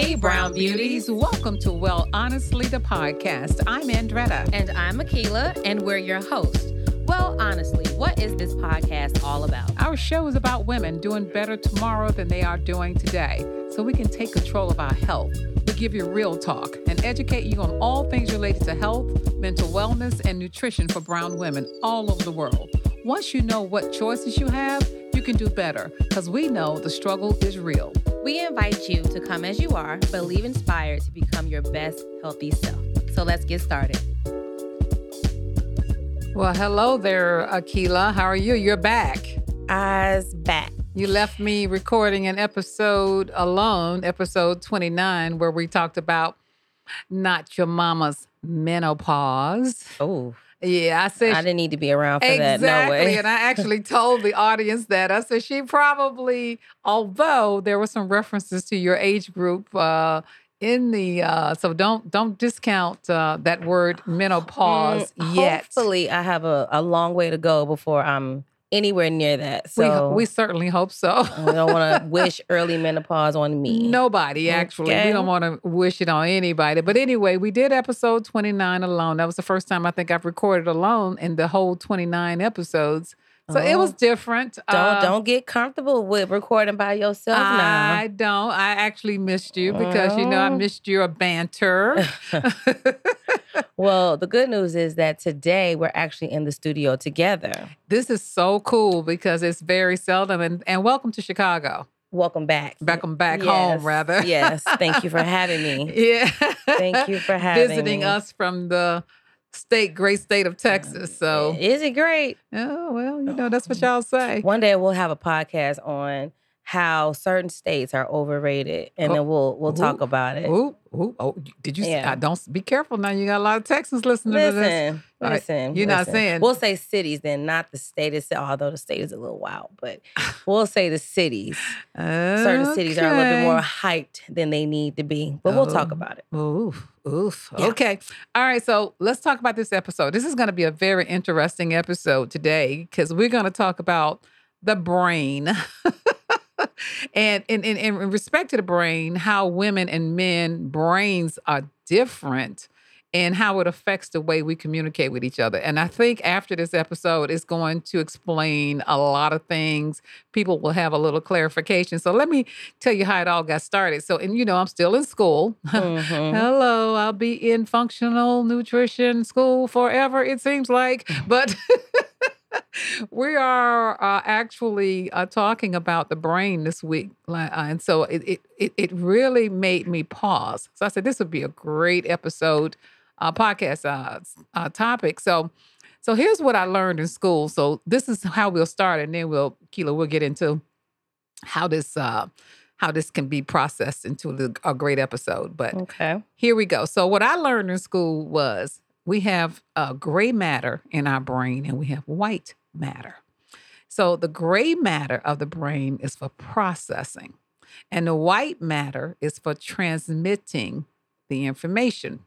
Hey, Brown Beauties. Welcome to Well Honestly, the podcast. I'm Andretta. And I'm Akila, and we're your hosts. Well, honestly, what is this podcast all about? Our show is about women doing better tomorrow than they are doing today so we can take control of our health. We give you real talk and educate you on all things related to health, mental wellness, and nutrition for brown women all over the world. Once you know what choices you have, you can do better because we know the struggle is real. We invite you to come as you are, but leave inspired to become your best healthy self. So let's get started. Well, hello there, Akila. How are you? You're back. Eyes back. You left me recording an episode alone, episode 29, where we talked about not your mama's menopause. Oh. Yeah, I said I didn't need to be around for exactly, that. No way. and I actually told the audience that I said she probably, although there were some references to your age group uh, in the, uh, so don't don't discount uh, that word menopause Mm, yet. Hopefully, I have a, a long way to go before I'm anywhere near that. So we we certainly hope so. we don't want to wish early menopause on me. Nobody actually. We don't want to wish it on anybody. But anyway, we did episode 29 alone. That was the first time I think I've recorded alone in the whole 29 episodes. So it was Oh. different. Don't Uh, don't get comfortable with recording by yourself now. I don't. I actually missed you because you know I Well. missed your banter. Well, the good news is that today we're actually in the studio together. this is so cool because it's very seldom. And, and welcome to Chicago. Welcome back. Welcome back Yes, home, rather. yes. Thank you for having me. yeah. Thank you for having visiting me. us from the state, great state of Texas. So, Is it great? oh well, you oh. know that's what y'all say. One day we'll have a podcast on how certain states are overrated, and Oh, then we'll we'll talk about it. Ooh, ooh, oh, did you? say Yeah. I don't be careful now. You got a lot of Texans listening to this. Listen, listen. you're not saying- We'll say cities then, not the state itself. Although the state is a little wild, but we'll say the cities. Certain cities are a little bit more hyped than they need to be. But we'll talk Oh. about it. Oof, oof. Yeah. Okay. All right. So let's talk about this episode. This is going to be a very interesting episode today because we're going to talk about the brain. and in, in, in respect to the brain, how women and men brains are different and how it affects the way we communicate with each other. And I think after this episode, it's going to explain a lot of things. People will have a little clarification. So let me tell you how it all got started. So, and you know, I'm still in school. Mhm. Hello, I'll be in functional nutrition school forever, it seems like. But we are uh, actually uh, talking about the brain this week. Uh, And so it, it, it, really made me pause. So I said, this would be a great episode, uh, podcast uh, uh, topic. So, so here's what I learned in school. So this is how we'll start, and then we'll, Keela, we'll get into how this uh, how this can be processed into a great episode. But Okay. here we go. So what I learned in school was we have uh, gray matter in our brain and we have white matter. So the gray matter of the brain is for processing, and the white matter is for transmitting the information.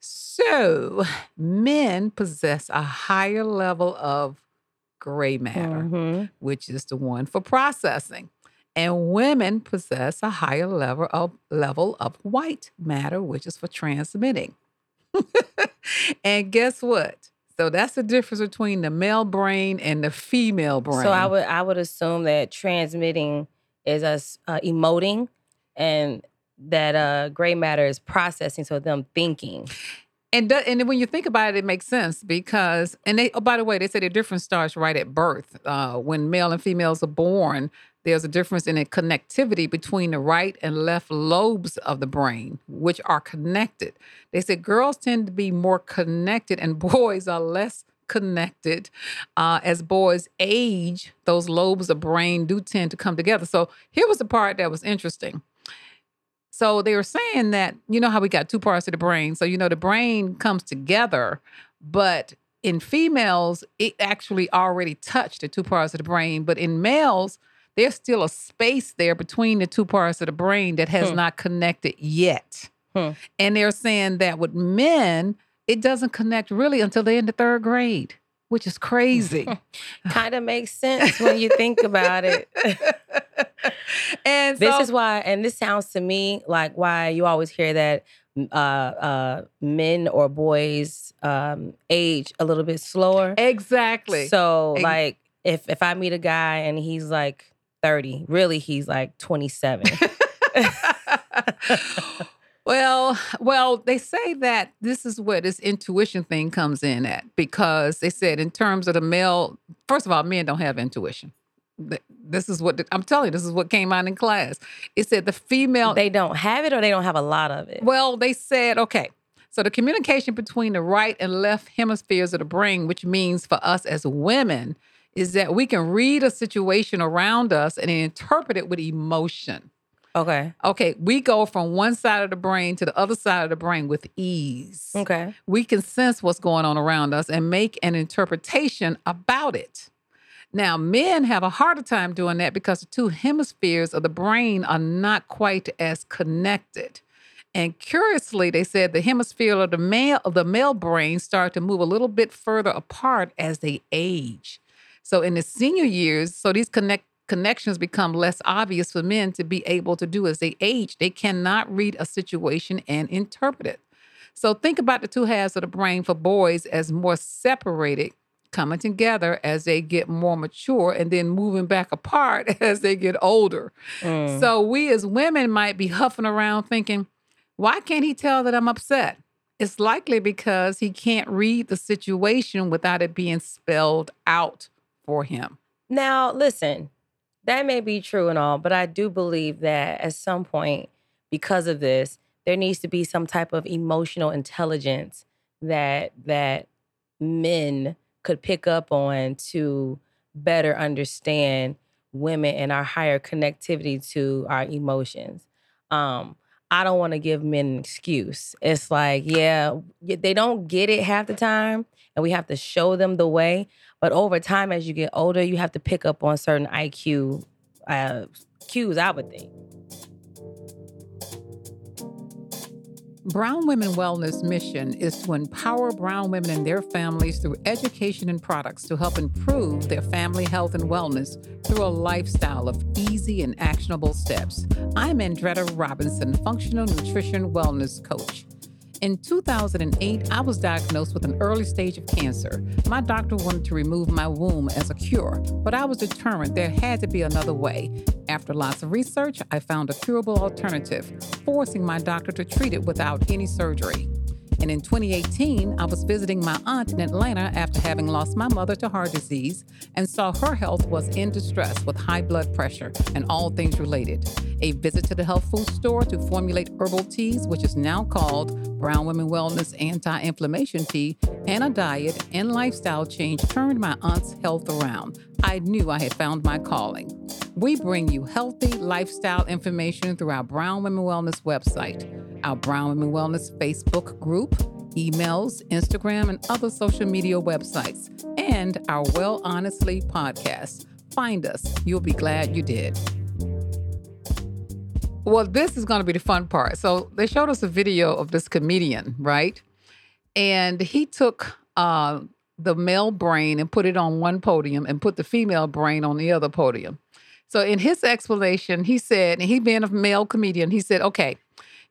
So men possess a higher level of gray matter Mhm. which is the one for processing. And women possess a higher level of level of white matter, which is for transmitting. and guess what? So that's the difference between the male brain and the female brain. So I would I would assume that transmitting is us uh, emoting, and that uh, gray matter is processing. So them thinking. And do- and then when you think about it, it makes sense because and they oh by the way, they say the difference starts right at birth. Uh, when male and females are born, there's a difference in the connectivity between the right and left lobes of the brain, which are connected. They said girls tend to be more connected and boys are less connected. Uh, as boys age, those lobes of brain do tend to come together. So here was the part that was interesting. So they were saying that, you know how we got two parts of the brain. So, you know, the brain comes together, but in females, it actually already touched the two parts of the brain. But in males, there's still a space there between the two parts of the brain that has Hmm. not connected yet. Hmm. And they're saying that with men, it doesn't connect really until they're in the third grade. which is crazy. kind of makes sense when you think about it. and this is why, and this sounds to me like why you always hear that uh, uh, men or boys um, age a little bit slower. exactly. So, Ex- like, if if I meet a guy and he's like thirty, really he's like twenty seven. well, well, they say that this is where this intuition thing comes in at because they said in terms of the male, first of all, men don't have intuition. This is what the- I'm telling you. This is what came out in class. It said the female. they don't have it, or they don't have a lot of it. well, they said okay. So the communication between the right and left hemispheres of the brain, which means for us as women, is that we can read a situation around us and interpret it with emotion. Okay. Okay, we go from one side of the brain to the other side of the brain with ease. Okay. We can sense what's going on around us and make an interpretation about it. Now, men have a harder time doing that because the two hemispheres of the brain are not quite as connected. And curiously, they said the hemisphere of the male of the male brain start to move a little bit further apart as they age. So in the senior years, so these connect connections become less obvious for men to be able to do as they age. They cannot read a situation and interpret it. So think about the two halves of the brain for boys as more separated, coming together as they get more mature and then moving back apart as they get older. Mm. So we as women might be huffing around thinking, why can't he tell that I'm upset? It's likely because he can't read the situation without it being spelled out for him. Now, listen, that may be true and all, but I do believe that at some point, because of this, there needs to be some type of emotional intelligence that that men could pick up on to better understand women and our higher connectivity to our emotions. Um, I don't want to give men an excuse. It's like, yeah, they don't get it half the time, and we have to show them the way. But over time, as you get older, you have to pick up on certain IQ uh, cues, I would think. Brown Women Wellness mission is to empower brown women and their families through education and products to help improve their family health and wellness through a lifestyle of easy and actionable steps. I'm Andretta Robinson, functional nutrition wellness coach. In 2008, I was diagnosed with an early stage of cancer. My doctor wanted to remove my womb as a cure, but I was determined there had to be another way. After lots of research, I found a curable alternative, forcing my doctor to treat it without any surgery. And in 2018, I was visiting my aunt in Atlanta after having lost my mother to heart disease and saw her health was in distress with high blood pressure and all things related. A visit to the health food store to formulate herbal teas, which is now called Brown Women Wellness Anti Inflammation Tea, and a diet and lifestyle change turned my aunt's health around. I knew I had found my calling. We bring you healthy lifestyle information through our Brown Women Wellness website, our Brown Women Wellness Facebook group, emails, Instagram, and other social media websites, and our Well Honestly podcast. Find us. You'll be glad you did. Well, this is going to be the fun part. So they showed us a video of this comedian, right? And he took uh, the male brain and put it on one podium and put the female brain on the other podium. So in his explanation, he said, and he being a male comedian, he said, okay,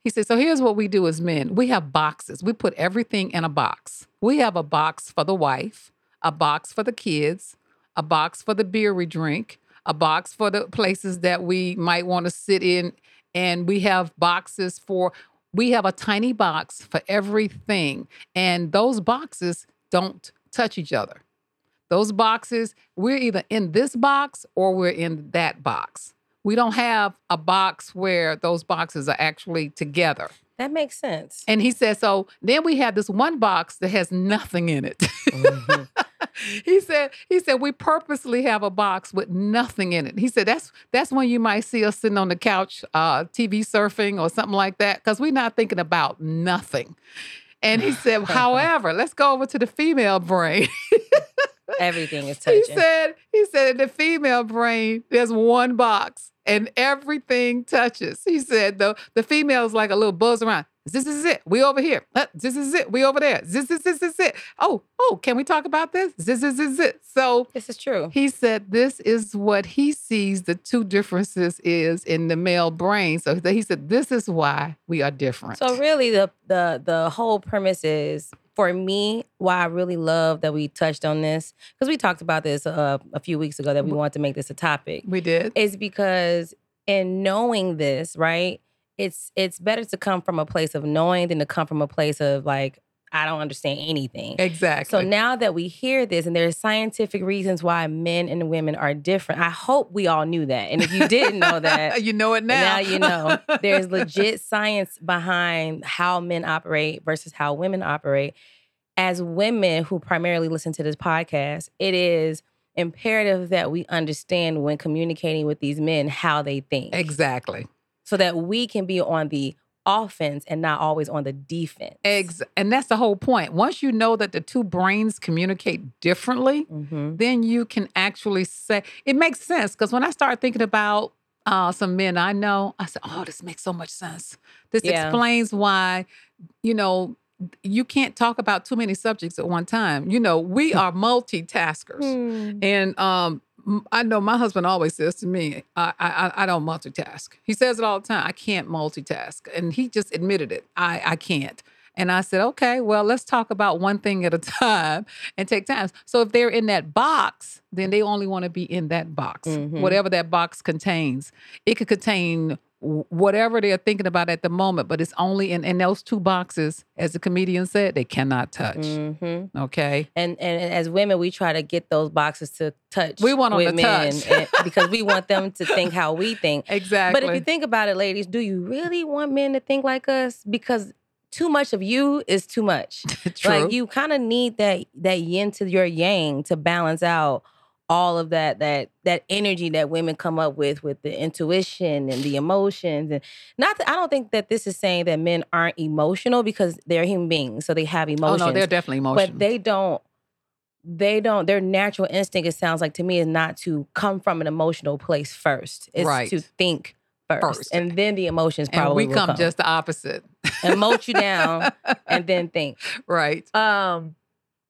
he said, so here's what we do as men. We have boxes. We put everything in a box. We have a box for the wife, a box for the kids, a box for the beer we drink, a box for the places that we might want to sit in, and we have boxes for we have a tiny box for everything. And those boxes don't touch each other. Those boxes, we're either in this box or we're in that box. We don't have a box where those boxes are actually together. That makes sense. And he said, so then we have this one box that has nothing in it. Mhm. he said, he said, we purposely have a box with nothing in it. He said, that's that's when you might see us sitting on the couch, uh, TV surfing or something like that, because we're not thinking about nothing. And he said, however, let's go over to the female brain. Everything is touching. he said, he said in the female brain, there's one box and everything touches. He said though, the female is like a little buzz around. This is it. We over here. This is it. We over there. This is this is it. Oh, oh, can we talk about this? This is this is it. So This is true. he said this is what he sees the two differences is in the male brain. So he said this is why we are different. So really the the the whole premise is for me why I really love that we touched on this because we talked about this uh, a few weeks ago that we wanted to make this a topic we did. is because in knowing this, right? It's it's better to come from a place of knowing than to come from a place of like I don't understand anything. Exactly. So now that we hear this and there's scientific reasons why men and women are different, I hope we all knew that. And if you didn't know that, you know it now. now you know there's legit science behind how men operate versus how women operate. As women who primarily listen to this podcast, it is imperative that we understand when communicating with these men how they think exactly. so that we can be on the offense and not always on the defense. Ex- and that's the whole point. Once you know that the two brains communicate differently, Mhm. then you can actually say it makes sense. Because when I start thinking about uh, some men I know, I said, "Oh, this makes so much sense. This Yeah. explains why, you know." You can't talk about too many subjects at one time. You know, we are multitaskers. Hmm. And um, I know my husband always says to me, I, I I don't multitask. He says it all the time. I can't multitask, and he just admitted it. I I can't. And I said, okay, well, let's talk about one thing at a time and take time. So if they're in that box, then they only want to be in that box, Mhm. whatever that box contains. It could contain whatever they're thinking about at the moment, but it's only in, in those two boxes, as the comedian said, they cannot touch. Mhm. Okay. And, and as women, we try to get those boxes to touch. We want 'em with to touch. and- because we want them to think how we think. Exactly. But if you think about it, ladies, do you really want men to think like us? Because too much of you is too much. True. Like you kind of need that that yin to your yang to balance out all of that that that energy that women come up with with the intuition and the emotions and not I don't think that this is saying that men aren't emotional because they're human beings so they have emotions. oh no, they're definitely emotional. but they don't they don't their natural instinct it sounds like to me is not to come from an emotional place first it's Right. to think first, First. and then the emotions and probably we will come just the opposite. and moat you down and then think right. um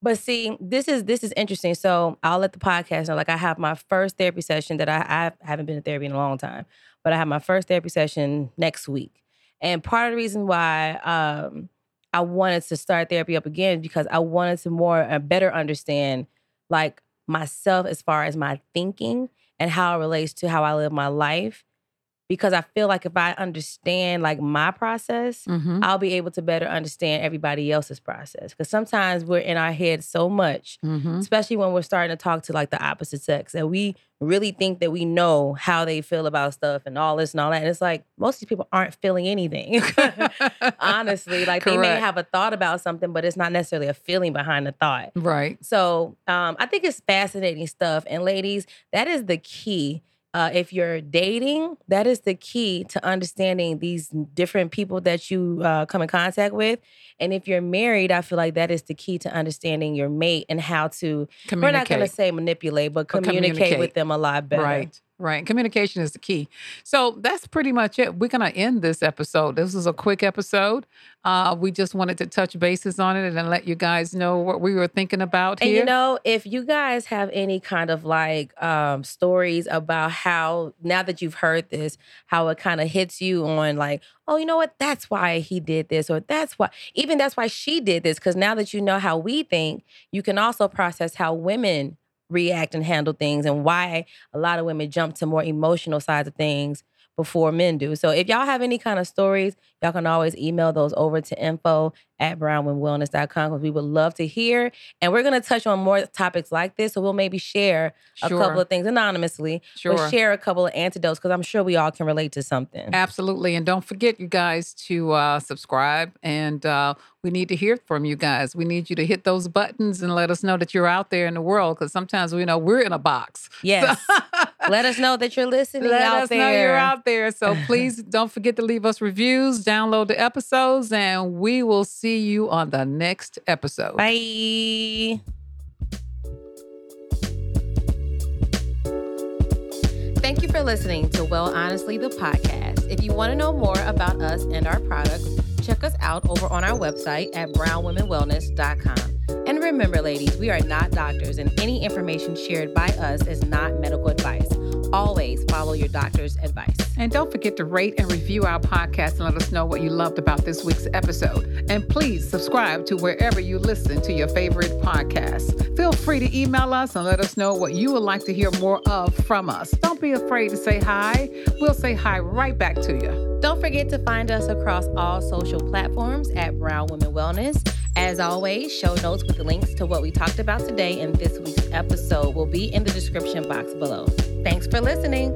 but see this is this is interesting. So i'll let the podcast know like i have my first therapy session that i, I haven't been to therapy in a long time but i have my first therapy session next week. And part of the reason why um i wanted to start therapy up again is because i wanted to more uh, better understand like myself as far as my thinking and how it relates to how i live my life because i feel like if i understand like my process hmm I'll be able to better understand everybody else's process. Because sometimes we're in our head so much, hmm especially when we're starting to talk to like the opposite sex, and we really think that we know how they feel about stuff and all this and all that. And it's like most of these people aren't feeling anything. Honestly, like they may have a thought about something, but it's not necessarily a feeling behind the thought. Right. So um, I think it's fascinating stuff. And ladies, that is the key. Uh, if you're dating, that is the key to understanding these different people that you uh, come in contact with. And if you're married, I feel like that is the key to understanding your mate and how to, we're not going to say manipulate, but But communicate, communicate. with them a lot better. Right. Right. Communication is the key. So that's pretty much it. We're going to end this episode. This was a quick episode. Uh, we just wanted to touch bases on it and let you guys know what we were thinking about And here. you know, if you guys have any kind of like um stories about how now that you've heard this, how it kind of hits you on like, oh, you know what? That's why he did this, or that's why even that's why she did this. Cause now that you know how we think, you can also process how women react and handle things and why a lot of women jump to more emotional sides of things before men do. So if y'all have any kind of stories, y'all can always email those over to info at brownwomenwellness.com because we would love to hear. And we're going to touch on more topics like this. So we'll maybe share a Sure. couple of things anonymously, Sure. but share a couple of antidotes because I'm sure we all can relate to something. Absolutely. And don't forget, you guys, to uh, subscribe. And uh, we need to hear from you guys. We need you to hit those buttons and let us know that you're out there in the world because sometimes we know we're in a box. Yes. Let us know that you're listening Let out us there. know you're out there. So please don't forget to leave us reviews, download the episodes, and we will see you on the next episode. Bye. Thank you for listening to Well Honestly, the podcast. If you want to know more about us and our products, check us out over on our website at brownwomenwellness.com. Remember, ladies, we are not doctors, and any information shared by us is not medical advice. Always follow your doctor's advice. And don't forget to rate and review our podcast and let us know what you loved about this week's episode. And please subscribe to wherever you listen to your favorite podcasts. Feel free to email us and let us know what you would like to hear more of from us. Don't be afraid to say hi. We'll say hi right back to you. Don't forget to find us across all social platforms at Brown Women Wellness. As always, show notes with links to what we talked about today in this week's episode will be in the description box below. Thanks for listening.